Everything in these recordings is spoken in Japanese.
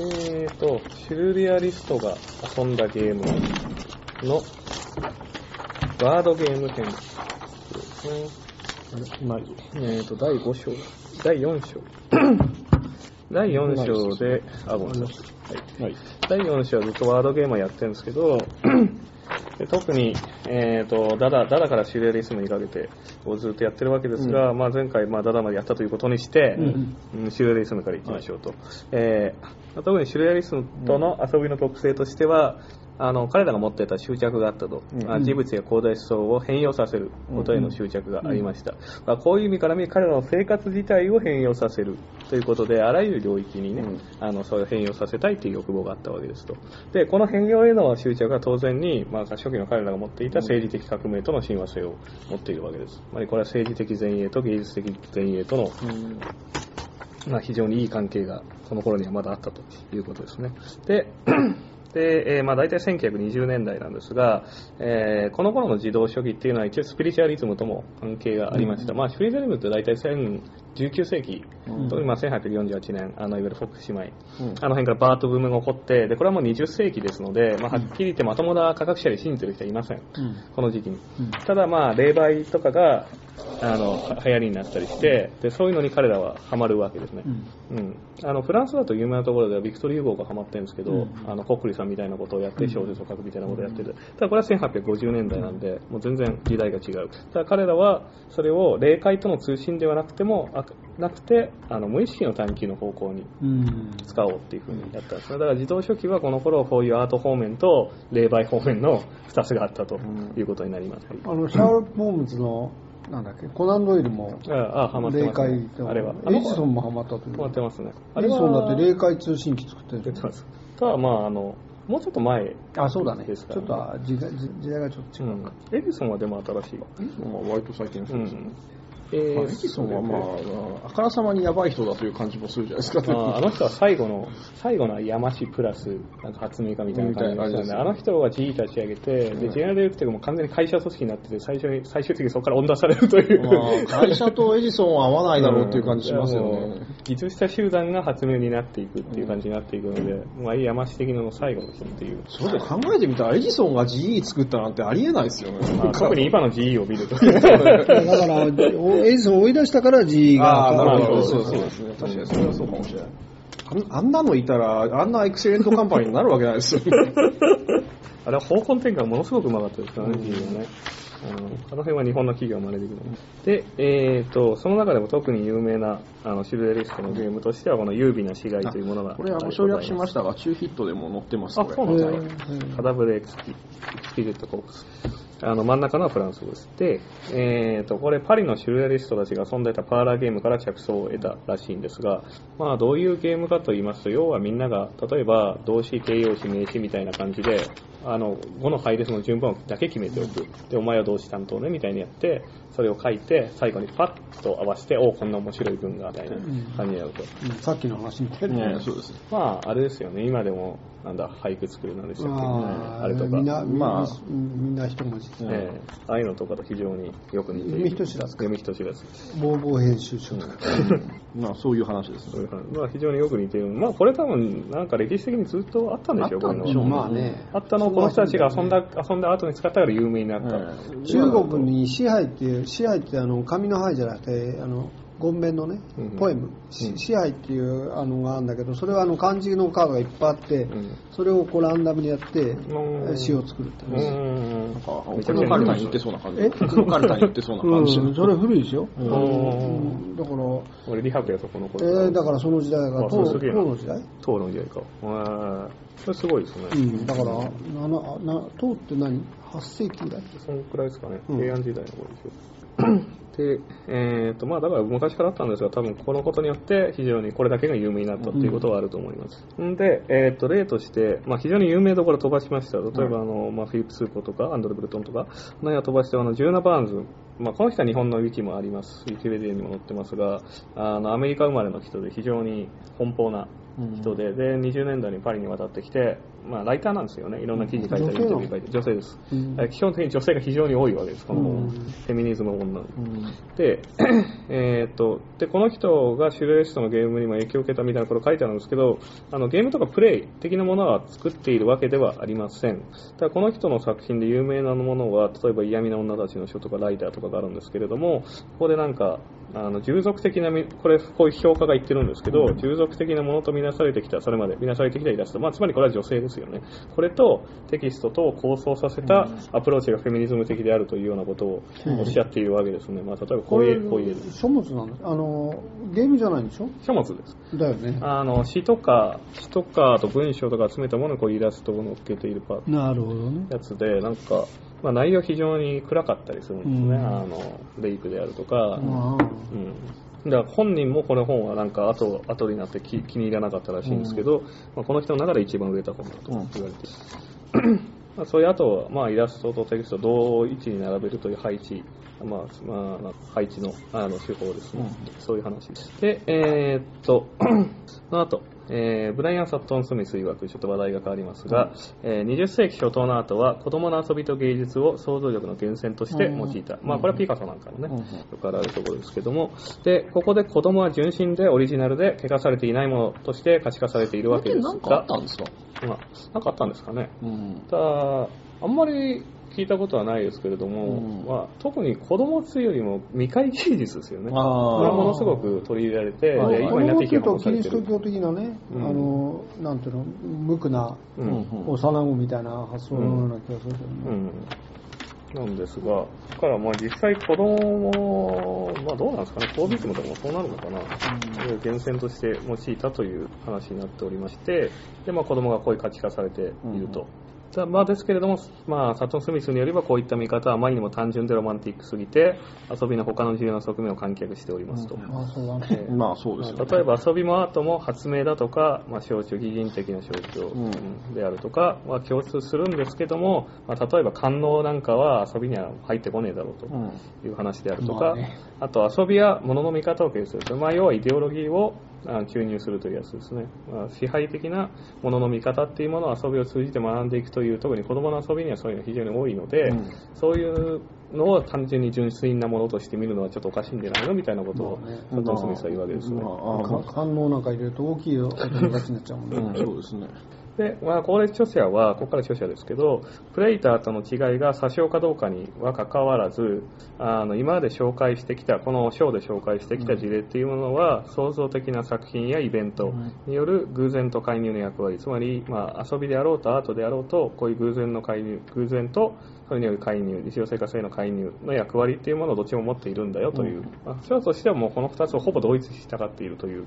えーと、シュルリアリストが遊んだゲームのワードゲーム編ですね。今、えーと、第5章、第4章。第4章で、あ、ごめんなさい。はい。第4章はずっとワードゲームをやってるんですけど、で特に、えーと、ダダダダからシュレアリスムにかけてをずっとやってるわけですが、まあ、前回、まあ、ダダまでやったということにして、うんシュレアリスムからいきましょうと、えー特にシュレアリスムとの遊びの特性としては、あの彼らが持っていた執着があったと、うん。あ事物や広大思想を変容させることへの執着がありました、まあ、こういう意味から見彼らの生活自体を変容させるということであらゆる領域にね、うん。あのそういう変容させたいという欲望があったわけですと。でこの変容への執着は当然に、まあ、初期の彼らが持っていた政治的革命との親和性を持っているわけです。つまりこれは政治的前衛と芸術的前衛とのまあ、非常にいい関係がこの頃にはまだあったということですね。で、でえーまあ、大体1920年代なんですが、えーこの頃の自動書記っていうのは一応スピリチュアリズムとも関係がありました。まあ、スピリチュアリズムって大体19世紀、うん特にまあ1848年、あのいわゆるフォックス姉妹、うんあの辺からバーッとブームが起こって、でこれはもう20世紀ですので、まあ、はっきり言ってまともな科学者で信じてる人はいません。この時期に。ただまあ、霊媒とかが、あの、は流行りになったりして、で、そういうのに彼らはハマるわけですね。うん。あの、フランスだと有名なところではビクトル・ユゴーがハマってるんですけど、あの、コックリさんみたいなことをやって小説を書くみたいなことをやってる。ただこれは1850年代なんで、もう全然時代が違う。ただ彼らは、それを霊界との通信ではなくても、あなくて、あの、無意識の探求の方向にうん。使おうっていうふうにやったんですね。だから自動書記はこの頃こういうアート方面と霊媒方面の2つがあったということになります。あの、シャーロック・ホームズの、なんだっけ、コナン・ドイルも、霊界。とあれは。エジソンもハマったという。ハマってますね。あエジソンだって霊界通信機作ってる出てます。ただまあ、あの、もうちょっと前。あ、そうだね。ですからちょっとあ時代時時代がちょっと違う。うん。エジソンはでも新しい。エジソンは割と最近そうですね。えまあエジソンはまあ、あからさまにやばい人だという感じもするじゃないですか。ああの人は最後の、最後の山師プラス、なんか発明家みたいな感じの人なねあの人が GE 立ち上げて、で、ジェネラルエレクテも完全に会社組織になってて、最初に、最終的にそこから温出されるという。まあ、会社とエジソンは合わないだろうっていう感じしますよねう。技術者集団が発明になっていくっていう感じになっていくので、まあ、いい山師的なの最後の人っていう。それで考えてみたら、エジソンが GE 作ったなんてありえないですよね。まあ、特に今の GE を見ると。だから、おエジソンを追い出したから GE が。ああ、なるほど。まあそうですね。確かにそれはそうかもしれない。あんあんなのいたら、あんなエクセレントカンパニーになるわけないですよね。あれは方向転換がものすごくうまかったですからね、GE はね。あのあの辺は日本の企業が真似できるので、えー、とその中でも特に有名なあのシルエリストのゲームとしてはこの優美な死骸というものがこれはご省略しましたが、中ヒットでも載ってます、あ、そうなんですね。カダブレエクスピエクスピリットコープス。あの、真ん中のはフランス語です。で、えーと、これパリのシュルレアリストたちが遊んでたパーラーゲームから着想を得たらしいんですが、まあ、どういうゲームかと言いますと、要はみんなが、例えば、動詞、形容詞、名詞みたいな感じで、あの、語の配列の順番だけ決めておく。で、お前は動詞担当ね、みたいにやって、それを書いて、最後にパッと合わせて、おこんな面白い文が、みたいな感じでやると。うんさっきの話みたいな。ねそうです。まあ、あれですよね、今でも、なんだ、俳句作るなんでしたっけ、ああれとか。みんな、まあな、みんな一文字。ええああいうのとかと非常によく似ている。読み人知らずか読み人知らず。ボーボー編集長とか。まあ、そういう話ですね。まあ非常によく似ている。まあこれ多分なんか歴史的にずっとあったんでしょう、あったんでしょうこのまあね。あったのをこの人たちが遊んだ、遊んだ後に使ったから有名になった。うん中国に支配っていう、支配ってあの、紙の灰じゃなくて、あの、ゴンベンのねうん、ポエム、し支配っていうあのがあるんだけど、それはあの漢字のカードがいっぱいあって、んそれをこうランダムにやってん、詩を作るってう話。ん。なんか、奥のカルタに行ってそうな感じ。え？奥のカルタに行ってそうなう感じ。ん、それ古いですよ。うんうんだから、俺リハクやそこのえ頃。ー、だからその時代があ唐の時代？討論時代か。それすごいですね。うん、だから、ななな唐って何 ?8 世紀ぐらいそのくらいですかね。うん平安時代の頃ですよ。で、えーと、まあだから昔からあったんですが、多分このことによって非常にこれだけが有名になったっていうことはあると思います。んで、えーと、例として、まあ非常に有名どころ飛ばしました。例えばあの、まあフィリップ・スーポーとか、アンドレ・ブルトンとか、この辺は飛ばして、あの、ジューナ・バーンズ、まあこの人は日本のウィキもあります。ウィキペディアにも載ってますが、あの、アメリカ生まれの人で非常に奔放な人で、で、20年代にパリに渡ってきて、まあ、ライターなんですよね。いろんな記事書いたり、インタビュー書いて、女性です。うん。え基本的に女性が非常に多いわけです、このフェミニズムの女の。うん。で、えーっと、で、この人がシュレリストのゲームにも影響を受けたみたいなこと書いてあるんですけど、あの、ゲームとかプレイ的なものは作っているわけではありません。ただこの人の作品で有名なものは、例えば嫌味な女たちの書とかライターとかがあるんですけれども、ここでなんか、あの、従属的なみ、これ、こういう評価が言ってるんですけど、従属的なものとみなされてきた、それまでみなされてきたイラスト、まあ、つまりこれは女性ですよね。これとテキストと構想させたアプローチがフェミニズム的であるというようなことをおっしゃっているわけですね。まあ、例えばこういう、こういう、書物なんですあのゲームじゃないんでしょ？書物です。だよねあの、詩とか、詩とか、あと文章とか集めたものにこうイラストを載っけているパーなるほどねやつで、なんか、まあ、内容非常に暗かったりするんですね。うんあの、レイプであるとか、あうん。だから本人もこの本はなんか後後になって気気に入らなかったらしいんですけど、まあ、この人の中で一番売れた本だと言われている、まあそういう後は、まあ、イラストとテキストを同位置に並べるという配置、まあまあ、配置のあの手法ですね、そういう話です。で、えーっと、その後、えーブライアン・サットン・スミス曰くちょっと話題が変わりますが、えー20世紀初頭の後は子供の遊びと芸術を想像力の源泉として用いた、まあこれはピカソなんかのね、よくあるところですけども、で、ここで子供は純真でオリジナルで汚されていないものとして可視化されているわけですが、なんかあったんですか？まあ、なんかあったんですかね。うん。ただ、あんまり聞いたことはないですけれども、うん。まあ、特に子供っていうよりも未開芸術ですよね。これはものすごく取り入れられて、は今になっていけばと保されてる。キリスト教的なね、うん。あのなんていうの無垢なうん。うん幼子みたいな発想のような気がするけどね、うん。なんですが、だからまあ実際子供も、まあどうなんですかね、フォービズムとかもそうなるのかな、源泉として用いたという話になっておりまして、でまあ子供がこういう価値化されていると。ただまあですけれども、まあ、サトン・スミスによればこういった見方はあまりにも単純でロマンティックすぎて、遊びの他の重要な側面を観客しておりますと。まあそうですよね。例えば遊びもアートも発明だとか、まあ、象徴、擬人的な象徴うんうんであるとかは共通するんですけども、まあ、例えば官能なんかは遊びには入ってこねえだろうとうん。いう話であるとか、まあねあと遊びや物の見方を形成する、まあ、要はイデオロギーをあ注入するというやつですね、まあ、支配的なものの見方っていうものを遊びを通じて学んでいくという特に子供の遊びにはそういうのが非常に多いので、うん。そういうのを単純に純粋なものとして見るのはちょっとおかしいんじゃないのみたいなことを、まあね。スミスは言うわけですね。まあ、あか官能なんか入れると大きいお友達になっちゃうもんね、うん、そうですね。で、まあ、これ著者は、ここから著者ですけど、プレイターとの違いが詐称かどうかには関わらず、あの、今まで紹介してきた、この章で紹介してきた事例っていうものは、創造的な作品やイベントによる偶然と介入の役割、つまり、まあ、遊びであろうとアートであろうと、こういう偶然の介入、偶然と、それによる介入、日常生活への介入の役割っていうものをどっちも持っているんだよという、まあ、書としてはもうこの2つをほぼ同一し従っているという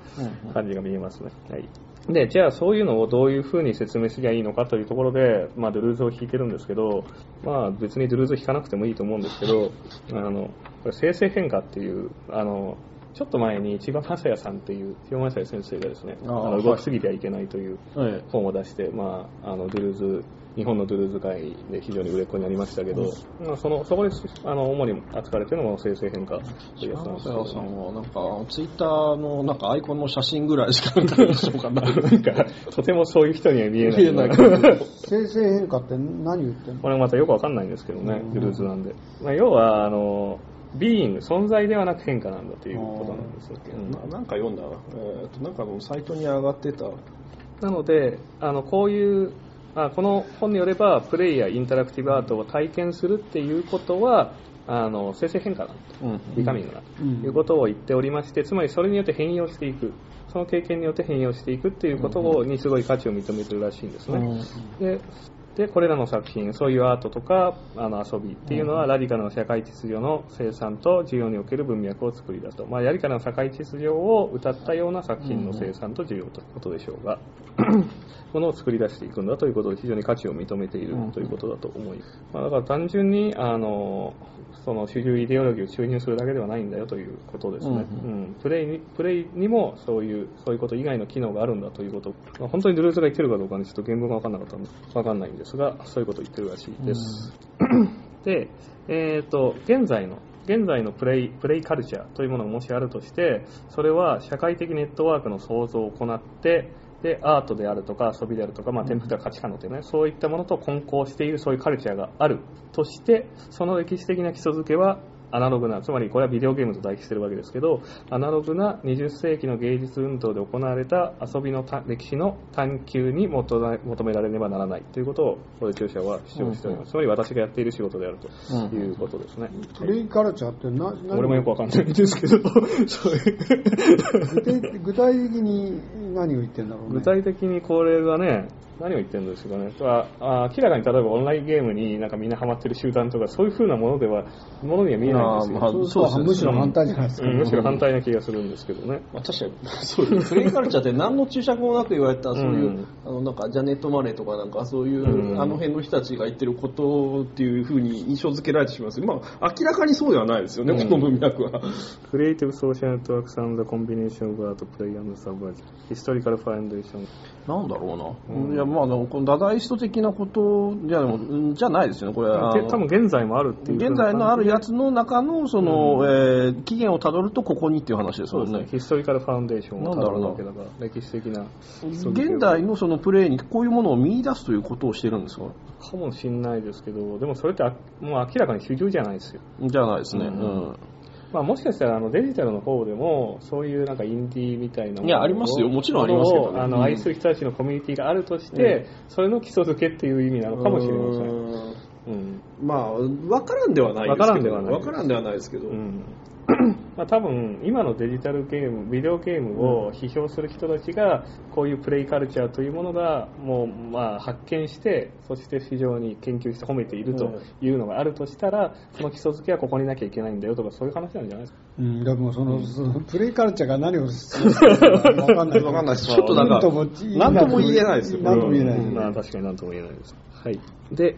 感じが見えますね。はい。で、じゃあそういうのをどういうふうに説明すりゃいいのかというところで、まあ、ドゥルーズを引いてるんですけど、まあ、別にドゥルーズ引かなくてもいいと思うんですけど、あの、これ生成変化っていう、あの、ちょっと前に千葉正也さんっていう、千葉正也先生がですね、あの動きすぎてはいけないというえ本を出して、まあ、あの、ドゥルーズ、日本のドゥルーズ界で非常に売れっ子になりましたけど、まあ、その、そこで、あの、主に扱われているのが生成変化というやつなんですけど、さんは、なんか、ツイッターの、なんか、アイコンの写真ぐらいしか、なんか、印象がない。なんか、とてもそういう人には見えない。見えないけど生成変化って何言ってんの？これまたよくわかんないんですけどね、グルーズなんで。まあ、要は、あの、ビーイング、存在ではなく変化なんだということなんですよ。うんななんか読んだわ。えーと、なんかのサイトに上がってた。なので、あの、こういう、あこの本によれば、プレイやインタラクティブアートを体験するっていうことは、あの、生成変化だと。うんビカミングだとうんいうことを言っておりまして、つまりそれによって変容していく。その経験によって変容していくっていうことにすごい価値を認めてるらしいんですね。ででこれらの作品そういうアートとかあの遊びっていうのは、ラディカルな社会秩序の生産と需要における文脈を作り出すと、まあ、ラディカルな社会秩序を歌ったような作品の生産と需要ということでしょうが、ものを作り出していくんだということで非常に価値を認めているということだと思います、まあ、だから単純にあのその主流イデオロギーを注入するだけではないんだよということですね、ううん。プレイにプレイにもそういうそういうこと以外の機能があるんだということ、まあ、本当にドゥルーズが言ってるかどうかにちょっと原文が分かんなかったんで分かんないんですがそういうことを言ってるらしいです、で、えー、と現在の現在のプレイプレイカルチャーというものがもしあるとしてそれは社会的ネットワークの創造を行ってで、アートであるとか遊びであるとか、まあ、転覆とか価値観の点ね、そういったものと混交しているそういうカルチャーがあるとして、その歴史的な基礎づけは、アナログな、つまりこれはビデオゲームと代表しているわけですけど、アナログな20世紀の芸術運動で行われた遊びのた歴史の探求に求め求められねばならないということを、これ、著者は主張しております。つまり私がやっている仕事であるということですね。プレイカルチャーってな何俺もよくわかんないんですけど、具体具体的に何を言ってんだろうね。具体的にこれがね、何を言ってるんですかね。ああ明らかに例えばオンラインゲームになんかみんなハマってる集団とか、そういう風なものでは、ものには見えないんですよ。まあそうですねむしろ反対じゃないですか。うんむしろ反対な気がするんですけどね。まあ、確かに、そうですプレイカルチャーって何の注釈もなく言われた、そういう、うんあの、なんか、ジャネット・マレーとかなんか、そういう、うんあの辺の人たちが言ってることっていうふうに印象付けられてしまいます。まあ、明らかにそうではないですよね、うんこの文脈は。クリエイティブ・ソーシャル・ネットワーク・サンド・コンビネーション・オブ・アート・プレイ・アンド・サブ・ヒストリカル・ファウンデーション。なんだろうな。うんいや、まあ、このダダイスト的なことじゃじゃないですよね、これは。多分現在もあるっていう風現。在のあるやつの中の、その、えー期限をたどるとここにっていう話ですよねそうですね。。ヒストリカル・ファウンデーションをたどるわけだから、歴史的な。現代のそのプレイにこういうものを見出すということをしてるんですか？かもしれないですけど、でもそれってあもう明らかに主流じゃないですよ。じゃないですね。ううんん。まあ、もしかしたらあのデジタルの方でもそういうなんかインディーみたいなものをいやありますよ。もちろんありますけど。ねあのうん。愛する人たちのコミュニティがあるとして、それの基礎づけっていう意味なのかもしれません。うん。まあ、わからんではないですけど。わからんではないわからんではないですけど。うんまあ、多分今のデジタルゲーム、ビデオゲームを批評する人たちが、こういうプレイカルチャーというものが、もう、まあ、発見して、そして非常に研究して褒めているというのがあるとしたら、その基礎づけはここになきゃいけないんだよとか、そういう話なんじゃないですか？うん、でもその、そのプレイカルチャーが何をするかわかんない。わかんないちょっとなんかともなんとも言えないですよなんとも言えない。うんまあ、確かになんとも言えないです。はい。で、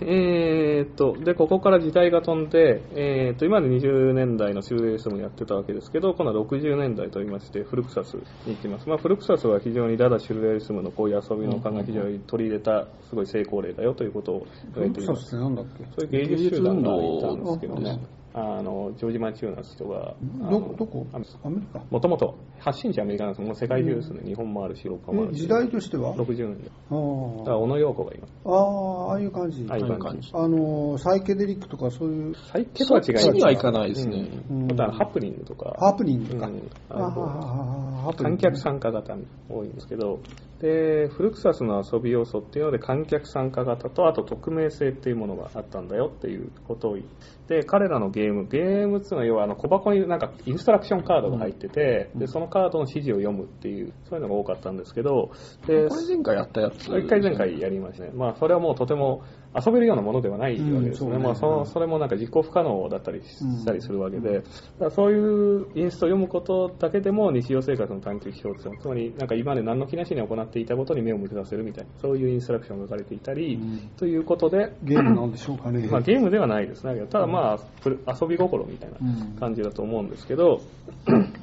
えーっと、で、ここから時代が飛んで、えーっと、今まで20年代のシューレースもやってたわけですけど、今度は60年代と言いまして、フルクサスに行きます。まあ、フルクサスは非常にダダシュルレーリスムのこういう遊びの考え非常に取り入れた、すごい成功例だよということを言われています。フルクサスってなんだっけ？そういう芸術集団がいたんですけどね。あの、ジョージ・マチューナスとか、ど、どこ？あのアメリカ？もともと、発信地アメリカなんですけどもう世界中ですね。日本もあるし、ヨーロッパもあるし。え時代としては？60年代。あだから、小野陽子がいます。あああ、ああいう感じ。ああいう感感じ。あの、サイケデリックとかそういう、最近とは違います。そっちにはいかないですねうんあとはハプニングとか。ハプニングか。うんああ観客参加型多いんですけど、で、フルクサスの遊び要素っていうので観客参加型と、あと匿名性っていうものがあったんだよっていうことを言って、彼らのゲーム、ゲームっていうのは要はあの小箱になんかインストラクションカードが入ってて、で、そのカードの指示を読むっていう、そういうのが多かったんですけど、で、これ前回やったやつ。一回前回やりましたね。まあ、それはもうとても遊べるようなものではないわけですね。うんねまあ、そのそれもなんか実行不可能だったりしたりするわけで、だからそういうインストを読むことだけでも日常生活の探求しようとつまりなんか今まで何の気なしに行っていたことに目を向けさせるみたいな、そういうインストラクションが書かれていたり、ということで、ゲームなんでしょうかね。まあ、ゲームではないですね。ただまあ、遊び心みたいな感じだと思うんですけど、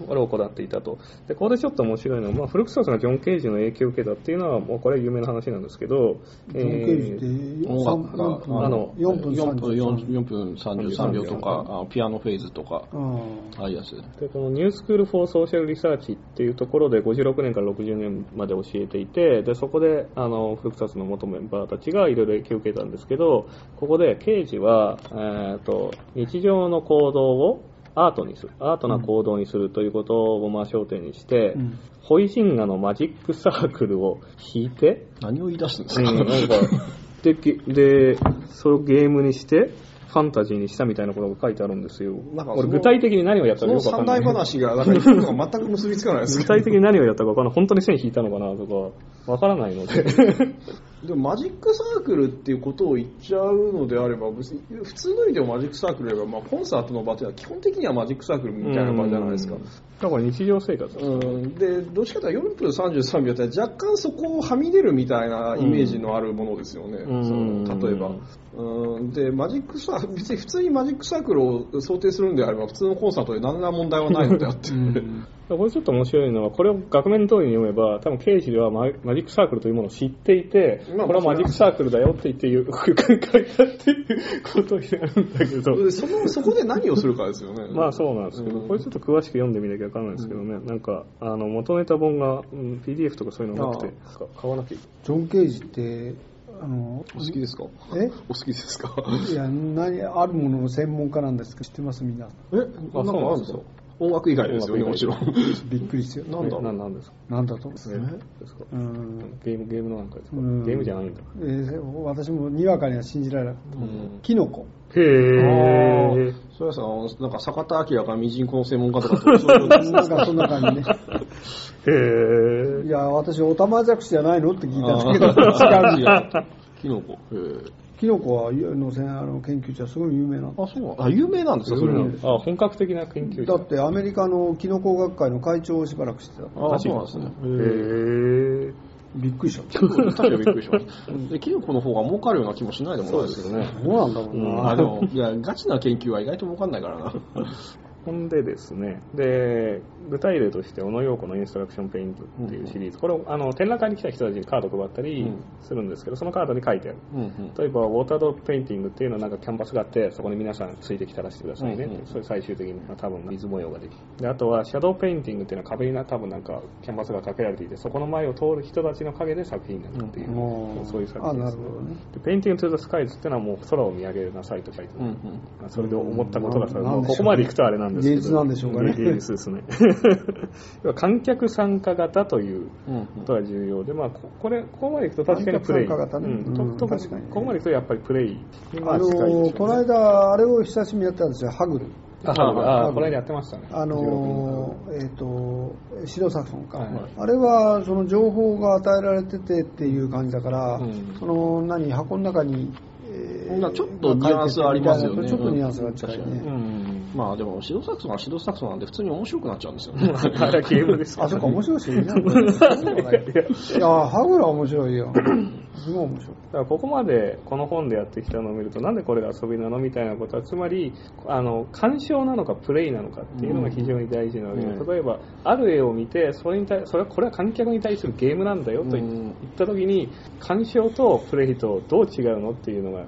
これを行っていたと。で、ここでちょっと面白いのは、まあ、フルクサスがジョン・ケージの影響を受けたっていうのは、もうこれは有名な話なんですけど、ジョン・ケージって音楽が4分あの4分4分33 4分33秒とか、あピアノフェーズとか、うん。ああいうやつ。でこのニュースクール・フォー・ソーシャル・リサーチっていうところで56年から60年まで教えていてでそこであのフルクサスの元メンバーたちがいろいろ影響を受けたんですけどここで刑事は、えー、と日常の行動をアートにするアートな行動にするということをまあ焦点にして、うん。ホイジンガのマジックサークルを引いて、何を言い出すんですうん、か、なんか でげでそれをゲームにしてファンタジーにしたみたいなことが書いてあるんですよ。なんかその俺具体的に何をやったかよくわかんない。三大話が、なんかのが全く結びつかないです具体的に何をやったか分からない。本当に線引いたのかなとか、分からないので。でもマジックサークルっていうことを言っちゃうのであれば、別に普通の意味でもマジックサークルでば、まあ、コンサートの場っていうのは基本的にはマジックサークルみたいな場じゃないですか。だから日常生活。うん、で、どっちかというと4分33秒って若干そこをはみ出るみたいなイメージのあるものですよね。うんその例えば。うん、で、マジックサー別に普通にマジックサークルを想定するんであれば、普通のコンサートで何ら問題はないのであって。これちょっと面白いのは、これを額面通りに読めば、多分刑事はママジックサークルというものを知っていて、まあこれはマジックサークルだよって言っていう、書いたっていうことになるんだけど。でそのそこで何をするかですよね。まあそうなんですけど、うん。これちょっと詳しく読んでみなきゃわかんないですけどね、なんか、あの、元ネタ本が、うん、PDF とかそういうのなくて、か買わなきゃいジョン・ケージって、あの、お好きですか？え？お好きですか？いや、何、あるものの専門家なんですけど、知ってますみんな。え、なんかあるんですか？音楽以外ですよね、もちろん。びっくりしてなんだろうななんですか？なんだと？思うゲームですかうん。ゲーム、ゲームのなんかですか？うんゲームじゃないんだ。えー私もにわかには信じられなかった。うんキノコ。へー。それはさ、なんか坂田明がミジンコの専門家とかとそういうなんかそんな感じね。へー。いや、私、オタマジャクシじゃないの？って聞いたんだけど、違 う違う。キノコ。へーキノコはのせあの研究者すごい有名なの。あ、そうあ、有名なんですか、それは。あ、本格的な研究者。だってアメリカのキノコ学会の会長をしばらくしてた。あ、そうなんですね。へー。びっくりした。確かにびっくりしました。で、キノコの方が儲かるような気もしないでもないですよね。どうなんだろうな。あでも、いや、ガチな研究は意外と儲かんないからな。ほんでですね、で、具体例として、小野陽子のインストラクションペイントっていうシリーズ、これをあの展覧会に来た人たちにカード配ったりうんするんですけど、そのカードに書いてある。例えば、ウォータードロップペインティングっていうのはなんかキャンバスがあって、そこに皆さんついてきたらしてくださいね。それ最終的に、まあ、多分水模様ができる。で、あとは、シャドーペインティングっていうのは壁にな多分なんかキャンバスがかけられていて、そこの前を通る人たちの影で作品になるっていう、うんそういう作あ、品ですねペインティング・トゥ・ザ・スカイズっていうのはもう空を見上げなさいと書いてある。うんうん。まあそれで思ったことがさ、ここまで行くとあれなんですけど。芸術なんでしょうかね。芸術ですね。観客参加型ということが重要で、まあ、ここれ、ここまで行くと確かにプレイ。観客参加型ね。うん。確かにね。ここまで行くとやっぱりプレイ。にあのこの間、あれを久しぶりにやったんですよ、ハグル。あ、ああこの間やってましたね。あのー、えっ、と、シドサクソンか、はい。あれはその情報が与えられててっていう感じだから、うん。その何、箱の中に、えまあちょっとニュアンスありますよね。ちょっとニュアンスが近いね。うん。まあでも、シドサクソンはシドサクソンなんで普通に面白くなっちゃうんですよね。あゲームですあ、そっか、面白い。し、いないのかなそうでもないいや、ハグルは面白いよ。すごい面白い。だからここまでこの本でやってきたのを見るとなんでこれが遊びなのみたいなことはつまりあの鑑賞なのかプレイなのかっていうのが非常に大事なわけで、うん。例えばある絵を見てそれに対それはこれは観客に対するゲームなんだよと言うん。った時に鑑賞とプレイとどう違うのっていうのが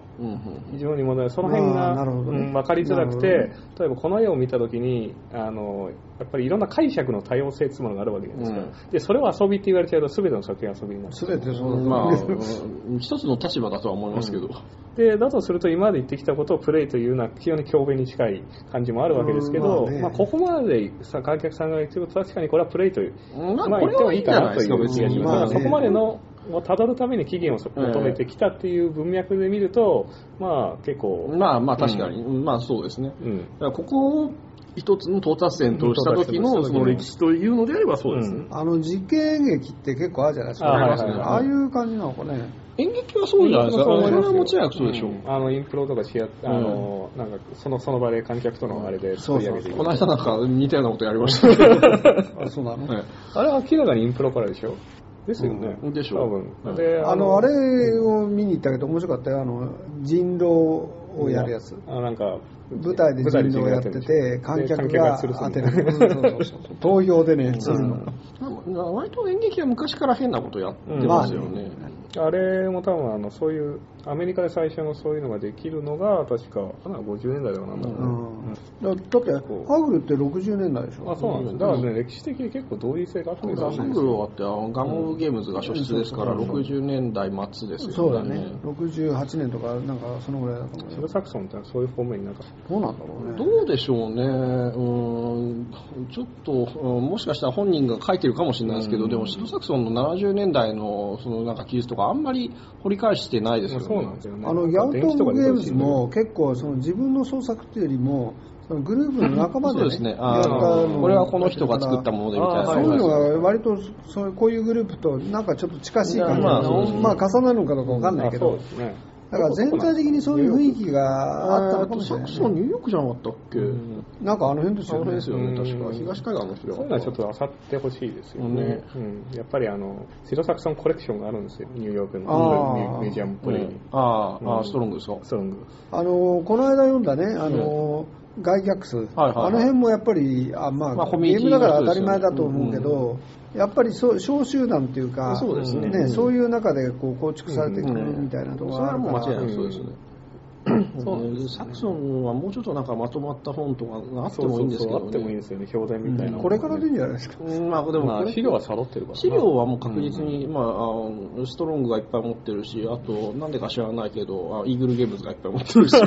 非常に問題。その辺が、うん分かりづらくなてる例えばこの絵を見た時にあのやっぱりいろんな解釈の多様性っていうものがあるわけですから、うん。でそれを遊びって言われちゃうと全ての作品は遊びになる。すべてそうだとまあ、一つの立場だとは思いますけど。でだとすると今まで言ってきたことをプレイというのは非常に強弁に近い感じもあるわけですけど、まあうんまあねここまでさ観客さんが言ってると確かにこれはプレイという、まあまあ言ってもいいかなという気がします、別に。ただそこまでのをたどるために期限を求めてきたっていう文脈で見ると、まあ結構、まあまあ確かに、まあそうですね。うん、ここを一つの到達点とした時のその歴史というのであればそうですね。あの実験劇って結構あるじゃないですか。あはいはいはい。ああいう感じなのかね。演劇はそうじゃないですか。それはもちろんそうでしょう。ん。あのインプロとかしやあの、なんかそのその場で観客とのあれで作り上げていく。この間なんか似たようなことやりました。ね。あそうなの、はい。あれは明らかにインプロからでしょ。ですよね、うん。でしょ多分。であの、あれを見に行ったけど面白かったよ。あの、人狼をやるやつ。あなんか舞台で人狼をやってて、観客が当てる。投票でね、するの。まあ割と演劇は昔から変なことやってますよね。あれも多分あのそういうアメリカで最初のそういうのができるのが確かかな50年代だかなんだろうな、うん。だだって、ハグルって60年代でしょあそうなんですだからね歴史的に結構同意性があったんですハグルはってガンオブゲームズが初出ですから60年代末ですよね。そうだね。68年とか、なんかそのぐらいだと思うよ。シルサクソンってそういう方面になんかどうなんだろうね。どうでしょうね、うーん。ちょっと、うんもしかしたら本人が書いてるかもしれないですけど、うん。でもシドサクソンの70年代のそのなんか記述とか、あんまり掘り返してないですよね。そうなんですよね。あの、ギャウトングゲームズも結構その自分の創作っていうよりも、そのグループの仲間でね、そうですね、やあったのーこれはこの人が作ったものでみたいな、そういうのが割とそういうこういうグループとなんかちょっと近しい感じままあ重なるのかどうかわかんないけど。あそうで、すねだから全体的にそういう雰囲気があったのかもしれない、サクソンニューヨークじゃなかったっけ、うん。なんかあの辺ですあのよね。辺ですよね、うん。確か。東海岸の人そういうのはちょっと漁ってほしいですよ。ねね、うん、やっぱりあのシロサクソンコレクションがあるんですよニューヨークの。ミュージアムプレイに、あうん。ストロングですか。ストロングあのこの間読んだね、あの、外客数、はいはいあの辺もやっぱり、あまあ、まあゲームだから当たり前だと思うけど、やっぱりそう小集団っていうか、そうですね。そういう中でこう構築されていくうんみたいなとこそれはもうろがあるから、間違いなくそうですね。そう。サクソンはもうちょっとなんかまとまった本とかがあってもいいんですけど、ね、あってもいいですよね、表題みたいな、これからでいいんじゃないですか。うん。まあでもまあ、資料は揃ってるからな。資料はもう確実に、まあ、あのストロングがいっぱい持ってるし、あと、なんでか知らないけど、あイーグルゲームズがいっぱい持ってるし、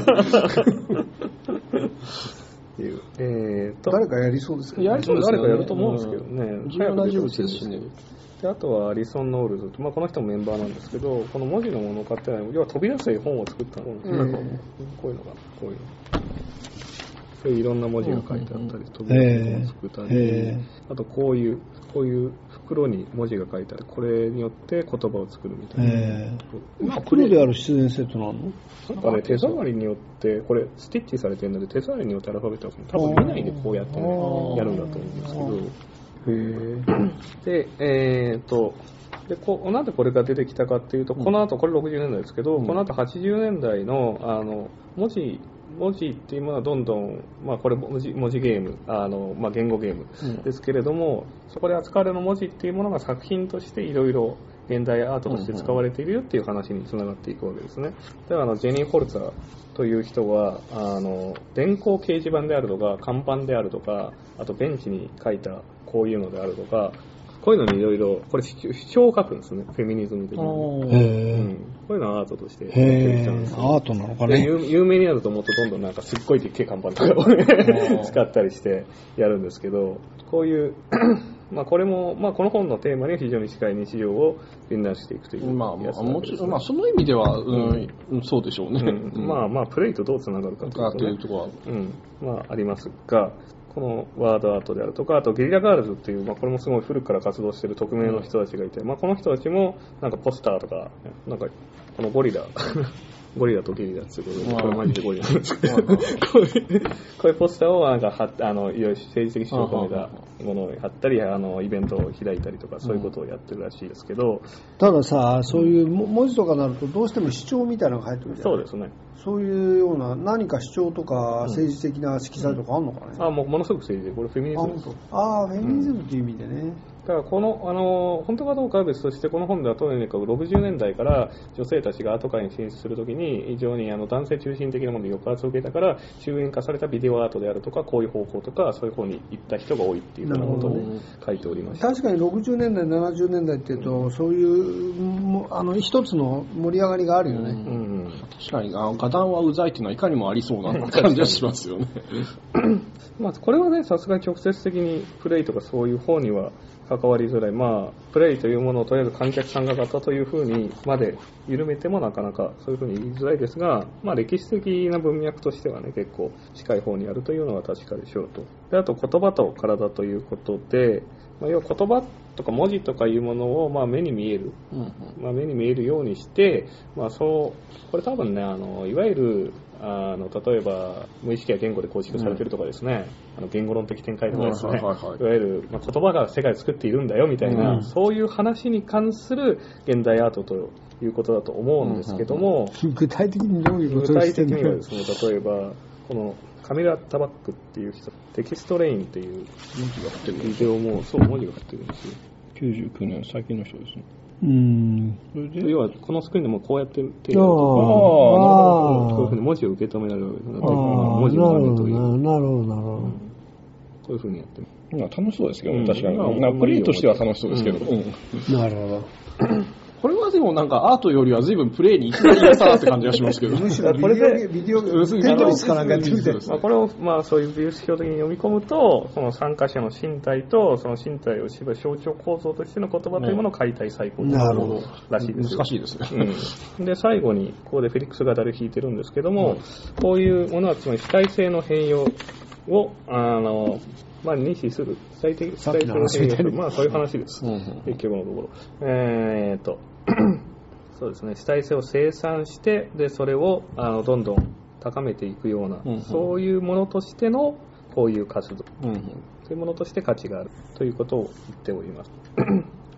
っていう。えーと、誰かやりそうですけどね。やりそうですよね。誰かやると思うん。ですけどね。うん重要な人物ですし。ね。であとはアリソン・ノールズと、まあ、この人もメンバーなんですけど、この文字のものを買ってない、要は飛び出す絵本を作ったの、うん。こういうのが、こういうの。そういういろんな文字が書いてあったり、飛び出す絵本を作ったり、へあとこういう、こういう袋に文字が書いてある、これによって言葉を作るみたいな。えー、袋である必然性となるのなんかね、手触りによって、これ、スティッチされてるので、手触りによってアルファベットが多分見ないでこうやってねやるんだと思うんですけど。で、えーっと、でこなんでこれが出てきたかっていうと、この後、これ60年代ですけど、うん。この後80年代のあの文字文字っていうものはどんどん、まあ、これ文字文字ゲーム、あのまあ、言語ゲームうんですけれども、そこで扱われる文字っていうものが作品としていろいろ現代アートとして使われているよっていう話につながっていくわけですね。ではあのジェニー・ホルツァーという人はあの電光掲示板であるとか看板であるとかあとベンチに書いたこういうのであるとかこういうのにいろいろこれ主張を書くんですね。フェミニズム的に、うへん、こういうのはアートとしてえ。やってきたんです。よ。アートなのかでね。有有名になるともっとどんどんなんかすっごいでっけえ看板とかを 使ったりしてやるんですけどこういう まあこれも、まあ、この本のテーマに非常に近い日常を分断していくというまあ、まあ、やつなんですねもちろん、まあ、その意味では、うん、うん。そうでしょうね。うん。まあまあプレイとどうつながるかというあと,、ね。というところは、うん。まあ、ありますがこのワードアートであるとかあとゲリラガールズっていう、まあ、これもすごい古くから活動している匿名の人たちがいて、まあ、この人たちもなんかポスターとかなんかこのゴリラゴリラとゲリラっていうことで、まあこれマジでゴリラなんですけど、こういう、こういうポスターをなんか貼っあの、いろいろ政治的主張を込めたものを貼ったり、あの、イベントを開いたりとか、そういうことをやってるらしいですけど、たださ、そういうも文字とかになると、どうしても主張みたいなのが入ってくるじゃん。そうですね。そういうような、何か主張とか政治的な色彩とかあるのかね。あ、もうものすごく政治で、これフェミニあズム。あー、フェミニズムっていう意味でね。だからこの、あの、本当かどうかは別として、この本ではとにかく60年代から女性たちが後界に進出するときに、非常にあの男性中心的なものに抑圧を受けたから、終焉化されたビデオアートであるとか、こういう方向とか、そういう方に行った人が多いっていうようなことを書いておりました。確かに60年代、70年代っていうと、そういうもあの一つの盛り上がりがあるよね。うん確かに、あの、画壇はうざいっていうのはいかにもありそうな感じはしますよね。まあ、これはね、さすがに直接的にプレイとかそういう方には関わりづらい。まあ、プレイというものをとりあえず観客参加型というふうにまで緩めてもなかなかそういうふうに言いづらいですが、まあ、歴史的な文脈としてはね、結構近い方にあるというのは確かでしょうと。であと、言葉と体ということで、まあ、要は言葉とか文字とかいうものをまあ目に見えるまあ、目に見えるようにして、まあ、そうこれ多分ねあのいわゆるあの例えば無意識や言語で構築されてるとかですね、あの言語論的展開とかですね、はいはいはいわゆる、まあ、言葉が世界を作っているんだよみたいな、うん。そういう話に関する現代アートということだと思うんですけども、具体的にどういうこ具とを体的にはですね例えばこのカミーユ・アタバックっていう人テキストレインっていう文字が降ってるビデオもそう文字が入ってるんですよ。99年、最近の人ですね。うん。それで、要はこのスクリーンでもこうやって手をあこういうふうに文字を受け止められるようになってああ文字の画面という、なるほどななるほど、なるほど。こういうふうにやってる。まあ楽しそうですけどね、うん確かに。まあプレイとしては楽しそうですけど。うんうんなるほど。これはでもなんかアートよりは随分プレイに行き過ぎたなって感じがしますけど。むしろこれでビデオ、うんテトリスかなんかやってみて。まあ、これを、まあ、そういう美術表的に読み込むと、その参加者の身体と、その身体を縛る象徴構造としての言葉というものを解体再構築なるほどらしいですよ。難しいですね。うん、で最後にここでフェリックスがダル弾いてるんですけども、こういうものはつまり主体性の変容をあの、まあ、認識する。主体的主さっきの体性の話みたいに。変容まあそういう話です、うんうん。結局のところ。えー、っと そうですね。主体性を生産してでそれをあのどんどん高めていくような、うんうん。そういうものとしてのこういう活動。うんうん。というものとして価値がある。ということを言っております。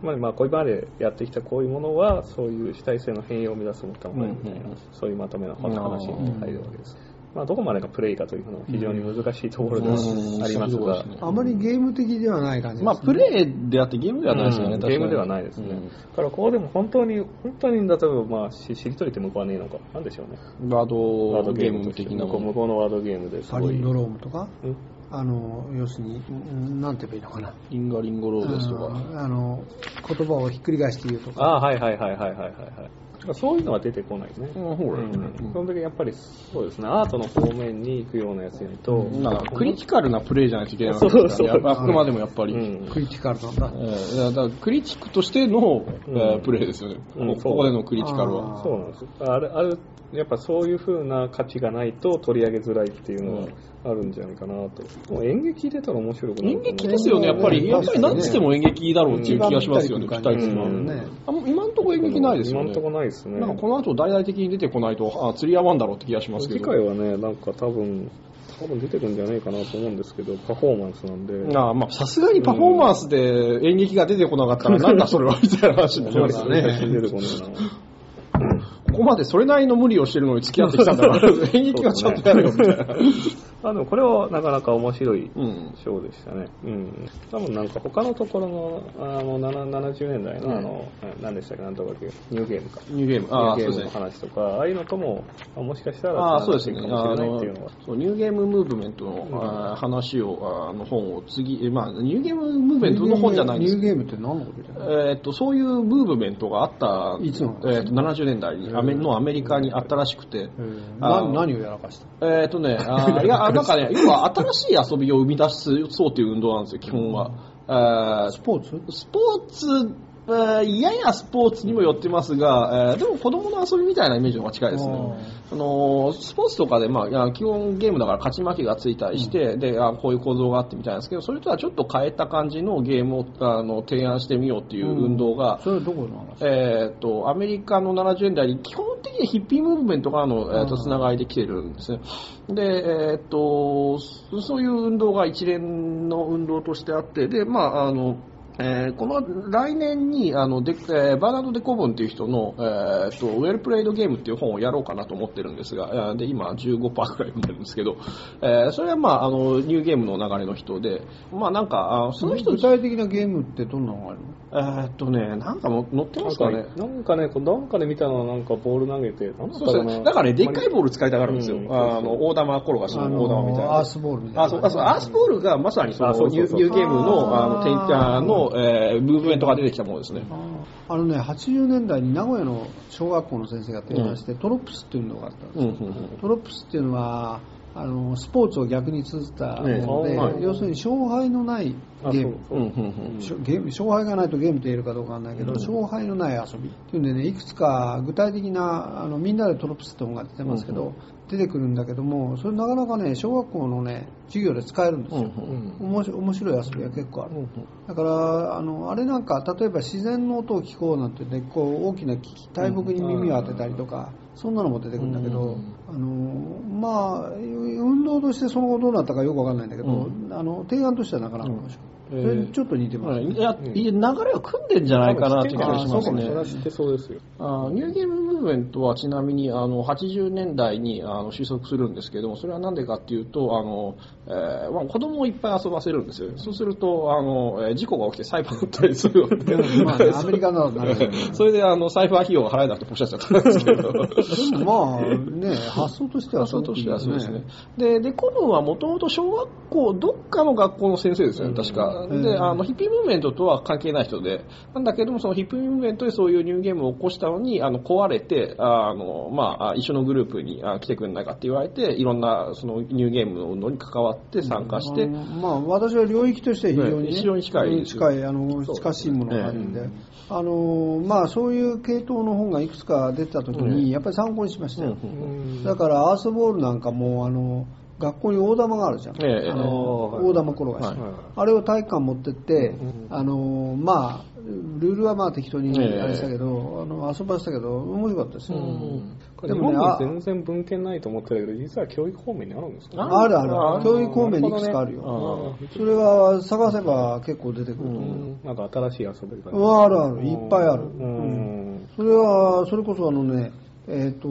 つまりまあこういう場でやってきたこういうものはそういう主体性の変容を目指すものだみたいな、うんうんうん。そういうまとめの話に入るわけです。まあ、どこまでがプレイかというのは非常に難しいところではうんありますがそうですね、あまりゲーム的ではない感じです、ね。まあ、プレイであってゲームではないですよね、うんゲームではないですね。うんだからここでも本当に、本当に例えば、まあ、ししりとりって向こうはねえのか、なんでしょうね。ワードワードゲーム的な向こう向こうのワードゲームですごい。パリンドロームとか、うんあの、要するに、んなんて言えばいいのかな。リンガリンゴローですとか。あの、言葉をひっくり返して言うとか。ああ、はいはいはいはいはいはいはい。そういうのは出てこないね。うんほらうん基本的にやっぱりそうですね、アートの方面に行くようなやつやると、なんかクリティカルなプレイじゃないといけないわけそうそうですからね。あくまでもやっぱり。うんクリティカルなんだ。えーだからクリティックとしての、えーうんプレイですよね、うんこここでのクリティカルは。あそうなんですよ。ある、ある、やっぱそういう風な価値がないと取り上げづらいっていうのはあるんじゃないかなと。もう演劇入れたら面白くなる演劇ですよね、やっぱり。うんやっぱり何つっても演劇だろうっていう気がしますよね、うん期待値は。今んとこ演劇ないですよね。今んとこないですね。なんかこの後大々的に出てこないと、あ、釣り合わんだろうって気がしますけ次ど。回はね、なんか多分、多分出てくるんじゃないかなと思うんですけど、パフォーマンスなんで。あまあ、さすがにパフォーマンスで演劇が出てこなかったら、なんだそれは、みたいな話になりますよね。ね。出てこないな。ここまでそれなりの無理をしてるのに付き合ってきたんだから、演劇はちゃんとやるよ、みたいな。あ、でもこれはなかなか面白いうん。ショーでしたね。うん。多分なんか他のところの、あの、7 70年代のあの、何でしたっけ、なんとかっていう、ニューゲームか。ニューゲーム。ああ、ニューゲームのそうですね。話とか、ああいうのとも、あもしかしたら、ああ、そうですね。かもしれないっていうのは。そうニューゲームムーブメントの、あー話を、あの本を次、えまあ、ニューゲームムーブメントの本じゃないんですニューゲームって何のことじゃないえーっと、そういうムーブメントがあった、いつのえーっと70年代にアメのアメリカにあったらしくて、あな何をやらかした？えーっとね、あーいや、あなんかね、要は新しい遊びを生み出すそうという運動なんですよ、基本は。えースポーツ？スポーツ、えーややスポーツにも寄ってますが、えーでも子供の遊びみたいなイメージの方が近いですね。あのースポーツとかで、まあ基本ゲームだから勝ち負けがついたりして、であ、こういう構造があってみたいなんですけど、それとはちょっと変えた感じのゲームをあの提案してみようっていう運動が、それはどこえー、とアメリカの70年代に基本的にヒッピームーブメントからの、えー、とうんつながりできてるんですね。で、えー、とそそういう運動が一連の運動としてあって、で、まあ、あの、えーこの来年にあのデ、えーバーナード・デ・コブンという人の、えー、とウェルプレイドゲームっていう本をやろうかなと思ってるんですが、で今15%くらい読んでるんですけど、えーそれは、まあ、あのニューゲームの流れの人で、まあなんか、あその人具体的なゲームってどんなのがあるの？えーっとね、なんかも載ってますかね。なんかね、なんかで見たのはなんかボール投げて、なんだったかね。だからね、でっかいボール使いたがるんですよ。うんあの、大玉転がしのあ大玉みたいな。のアースボールみたいなあ、そう、あそうアースボールがまさにそのあそうそうそうニューゲームの、あの、テイターの、えー、ムーブメントが出てきたものですね。あのね80年代に名古屋の小学校の先生が提案して、トロップスっていうのがあったんですうん、よ、うん、うん。トロップスっていうのはあのスポーツを逆に綴ったもので、ねはい要するに勝敗のないあゲーム。そううん、うん、ゲーム勝敗がないとゲームと言えるかどうかわかんないけど、勝敗のない遊びっていうんでねいくつか具体的なあのみんなでトロップスって本が出てますけど、うん出てくるんだけどもそれなかなかね小学校のね授業で使えるんですよ、うん面白面白い遊びが結構ある、うんだからあのあれなんか例えば自然の音を聞こうなんてねこう大きな大木に耳を当てたりとか、そんなのも出てくるんだけど、うん。あのまあ運動としてその後どうなったかよくわかんないんだけど、うあの提案としてはなかなか面白い、うんそれにちょっと似てます、いや、いや流れは組んでんじゃないかなって気がしますねそれ。は知ってそうですよ。あニューゲームムーブメントはちなみにあの80年代にあの収束するんですけども、それはなんでかっていうと、あのえーまあ、子供をいっぱい遊ばせるんですよ。そうすると、あのえー事故が起きて裁判だったりするので、まあね アメリカならなるほどねそれであのサイファー費用が払えなくてポシャっちゃったんですけど。でもまあね発想としてはそうですねね。で、で、コブンはもともと小学校、どっかの学校の先生ですよね、確か。うん。で、あの、ヒッピームーブメントとは関係ない人で、なんだけども、そのヒッピームーブメントでそういうニューゲームを起こしたのに、あの、壊れて、あの、まあ、一緒のグループにあ来てくれないかって言われて、いろんな、その、ニューゲームのに関わって参加して、あのまあ、私は領域としては非常に、ねね非常に近い近いあの近しいものがあるんで、あのまあ、そういう系統の本がいくつか出てた時に、やっぱり参考にしましたよ、うん。だからアースボールなんかもあの学校に大玉があるじゃん、ええあの大玉転がし、はい。あれを体育館持ってって、うんあのまあ、ルールはまあ適当にええ。あれしたけど、あの遊ばせたけど面白かったですよ、これ日本に全然文献ないと思ってたけど、実は教育方面にあるんですか？ある。あるあー教育方面にいくつかあるあよ、ーそれは探せば結構出てくると思う、うん。なんか新しい遊び方うんあるある。いっぱいある。うん。それは、それこそあのね、えっ、と、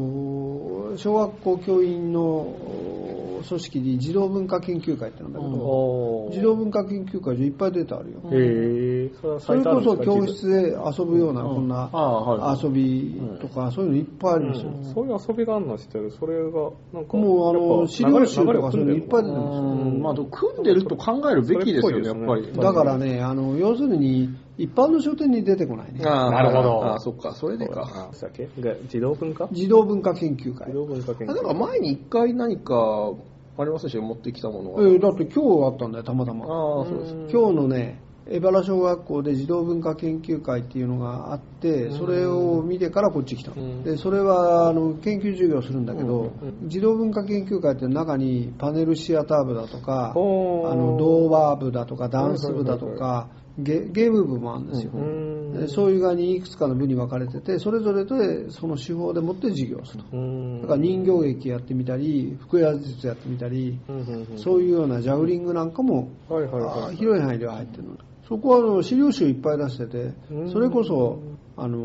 小学校教員のお組織に児童文化研究会ってなんだけど、児童文化研究会でいっぱいデータあるよ。へえ。それこそ教室室で遊ぶような、こんなああはい遊びとか、そういうのいっぱいありますよ。そういう遊びがあるのは知ってる？それが、なんか、もうあの、資料集とかそういうのいっぱい出て流れますよ。うんまあ、でも組んでると考えるべきですよね、やっぱり。だからね、あの、要するに、一般の書店に出てこないね。ああなるほどああ、そっか、それでか。あだっけ？が児童文化？児童文化研究会児。童文化研あ究なんか前に一回何か、ありませんでした持ってきたものが。えーだって今日あったんだよ、たまたま。ああ、そうです。今日のね、江原小学校で児童文化研究会っていうのがあって、それを見てからこっち来たで、それはあの研究授業するんだけど、児童文化研究会って中にパネルシアター部だとか、あの童話部だとかダンス部だとか、ゲゲーム部もあるんですよ。うんでそういう側にいくつかの部に分かれてて、それぞれでその手法でもって授業をすると。うんだから人形劇やってみたり、腹話術やってみたり、うんそういうようなジャグリングなんかも、はいはいはい広い範囲では入ってるの。そこはあの資料集いっぱい出しててうん、それこそ、あの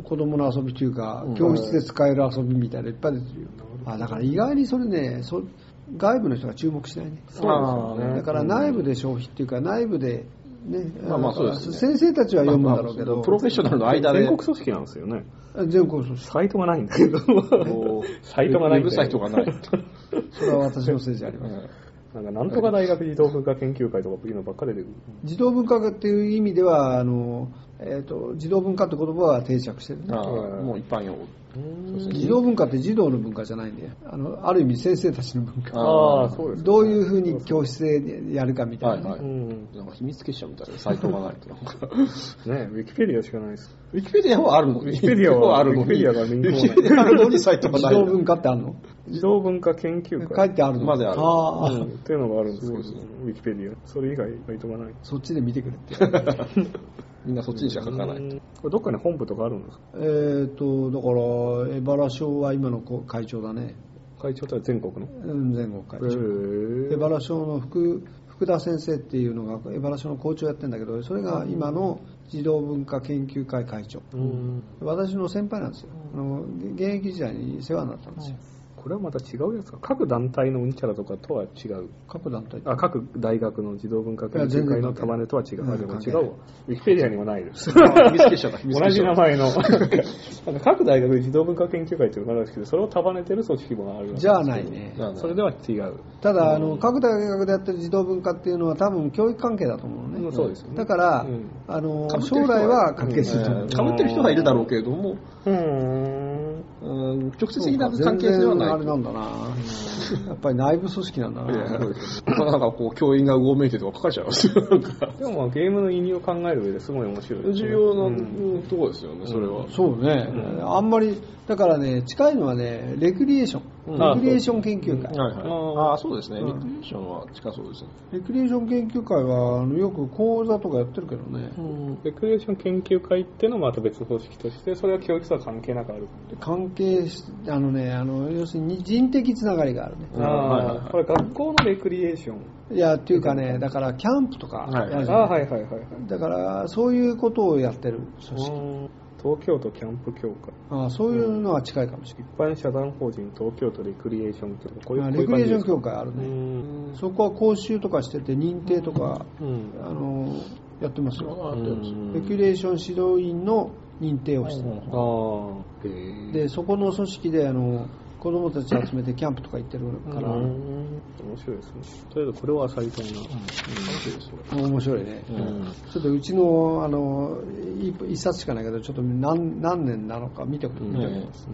ー子供の遊びというか、教室で使える遊びみたいなのいっぱい出てるよ。あだから意外にそれね、そ外部の人が注目しないね。そうですよねだから内部で消費っていうか、内部で、ね、まあまあそうですね先生たちは読むんだろうけど、プロフェッショナルの間で。全国組織なんですよね。全国組織サイトがないんだけど。サイトがないサイトがない。それは私のせいじゃありません。なんか、なんとか大学児童文化研究会とかいうのばっかり出てくる。児童文化っていう意味では、あの、えっ、と、児童文化って言葉は定着してるね。もう一般用語。児童文化って児童の文化じゃないんで、あの、ある意味先生たちの文化。ああ、そうです。どういうふうに教室でやるかみたいなね。はいはい。うん。なんか秘密結社みたいなサイトがないとなんか。ねウィキペディアしかないです。ウィキペディアはあるのに。ウィキペディアはあるのに。ウィキペディアがリンクもないウィキペディアあるのにサイトがない。児童文化ってあるの児童文化研究書会。いてあるのまであるああ、うんっていうのがあるんですけど、ウィキペディア。それ以外サイトがない。そっちで見てくれって。みんなそっちにしか書かない。うんこれどっかに本部とかあるんですか？えっと、だから、江原賞は今の会長だね。会長とは全国の？うん全国会長。へ江原賞の福福田先生っていうのが江原賞の校長やってるんだけどそれが今の児童文化研究会会長うん。私の先輩なんですよあの現役時代に世話になったんですよこれはまた違うやつか。各団体のうんちゃらとかとは違う。各団体あ、各大学の児童文化研究会の束ねとは違う。うでも違うわ。ウィキペディアにもないです。同じ。名前の。各大学で児童文化研究会っていうのがあるんですけど、それを束ねてる組織もあるじゃあないねそれでは違う。ただあの各大学でやってる児童文化っていうのは多分教育関係だと思うのね、うんそうですだから、うんあの将来は関係すると思う、うん被ってる人はいるだろうけれども、うーん。うん直接的なそうか関係性はない。あれなんだな、やっぱり内部組織なんだな、いやなんかこう、教員がうごめいてとか書かれちゃいますよ。でもまあゲームの意味を考える上ですごい面白い重要なうん。ところですよね、それは。そうね、あんまり、だからね、近いのはね、レクリエーション、クリエーション研究会。はいはい。あそうですね。リクリエーションは近そうですね。レクリエーション研究会はあのよく講座とかやってるけどね、レクリエーション研究会っていうのはまた別組織として、それは教育とは関係なくある。関係し、あのね、あの要するに人的つながりがあるね。うんはいはいはいこれ学校のレクリエーション。いや、っていうかね、だからキャンプとかはいやるじゃんあはいはいはいはい。だからそういうことをやってる組織。うん東京都キャンプ協会。あそういうのは近いかもしれ一般社団法人東京都レクリエーション協会。こういうレクリエーション感協会あるね。そこは講習とかしてて認定とか、うん。あのやってますよ。うんレクリエーション指導員の認定をしてる。ああ。へえ。で、そこの組織であの子供たち集めてキャンプとか行ってるから、うん面白いですね。とりあえずこれはサイトにな。うん。面白いね。うんちょっとうちのあの一一冊しかないけど、ちょっと何何年なのか見てくれ、うん見てくれます。